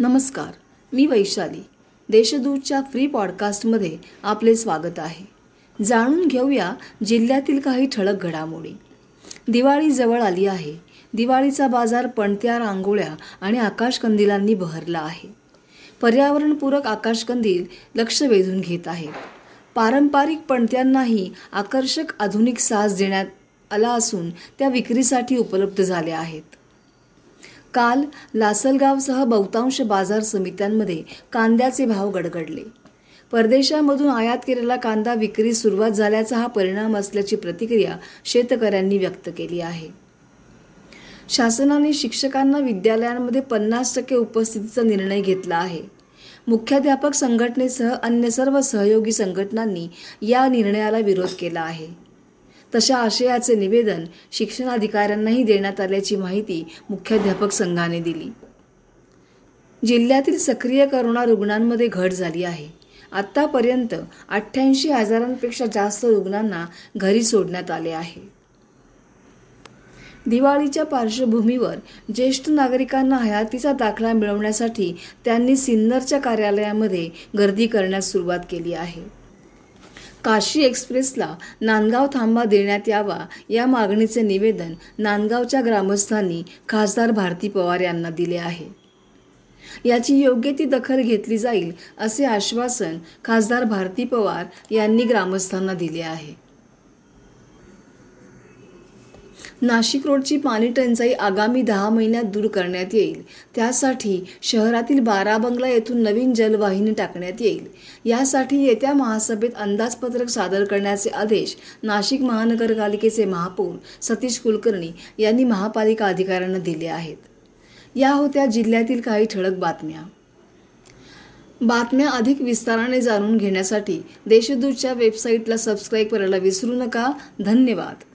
नमस्कार मी वैशाली. देशदूतच्या फ्री पॉडकास्टमध्ये आपले स्वागत आहे. जाणून घेऊया जिल्ह्यातील काही ठळक घडामोडी. दिवाळी जवळ आली आहे. दिवाळीचा बाजार पणत्या रांगोळ्या आणि आकाशकंदिलांनी बहरला आहे. पर्यावरणपूरक आकाशकंदील लक्ष वेधून घेत आहेत पारंपरिक पणत्यांनाही आकर्षक आधुनिक साज देण्यात आला असून त्या विक्रीसाठी उपलब्ध झाल्या आहेत. काल लासलगावसह बहुतांश बाजार समित्यांमध्ये कांद्याचे भाव गडगडले. परदेशामधून आयात केलेला कांदा विक्री सुरुवात झाल्याचा हा परिणाम असल्याची प्रतिक्रिया शेतकऱ्यांनी व्यक्त केली आहे. शासनाने शिक्षकांना विद्यालयांमध्ये पन्नास टक्के उपस्थितीचा निर्णय घेतला आहे. मुख्याध्यापक संघटनेसह अन्य सर्व सहयोगी संघटनांनी या निर्णयाला विरोध केला आहे. तशा आशयाचे निवेदन शिक्षणाधिकाऱ्यांनाही देण्यात आल्याची माहिती मुख्याध्यापक संघाने दिली. जिल्ह्यातील सक्रिय करोना रुग्णांमध्ये घट झाली आहे. आत्तापर्यंत अठ्ठ्याऐंशी हजारांपेक्षा जास्त रुग्णांना घरी सोडण्यात आले आहे. दिवाळीच्या पार्श्वभूमीवर ज्येष्ठ नागरिकांना हयातीचा दाखला मिळवण्यासाठी त्यांनी सिन्नरच्या कार्यालयामध्ये गर्दी करण्यास सुरुवात केली आहे. काशी एक्सप्रेसला नांदगाव थांबा देण्यात यावा या मागणीचे निवेदन नांदगावच्या ग्रामस्थांनी खासदार भारती पवार यांना दिले आहे. याची योग्य ती दखल घेतली जाईल असे आश्वासन खासदार भारती पवार यांनी ग्रामस्थांना दिले आहे. नाशिक रोडची पाणी टंचाई आगामी दहा महिन्यात दूर करण्यात येईल. त्यासाठी शहरातील बारा बंगला येथून नवीन जलवाहिनी टाकण्यात येईल. यासाठी येत्या महासभेत अंदाजपत्रक सादर करण्याचे आदेश नाशिक महानगरपालिकेचे महापौर सतीश कुलकर्णी यांनी महापालिका अधिकाऱ्यांना दिले आहेत. या होत्या जिल्ह्यातील काही ठळक बातम्या. बातम्या अधिक विस्ताराने जाणून घेण्यासाठी देशदूतच्या वेबसाईटला सबस्क्राईब करायला विसरू नका. धन्यवाद.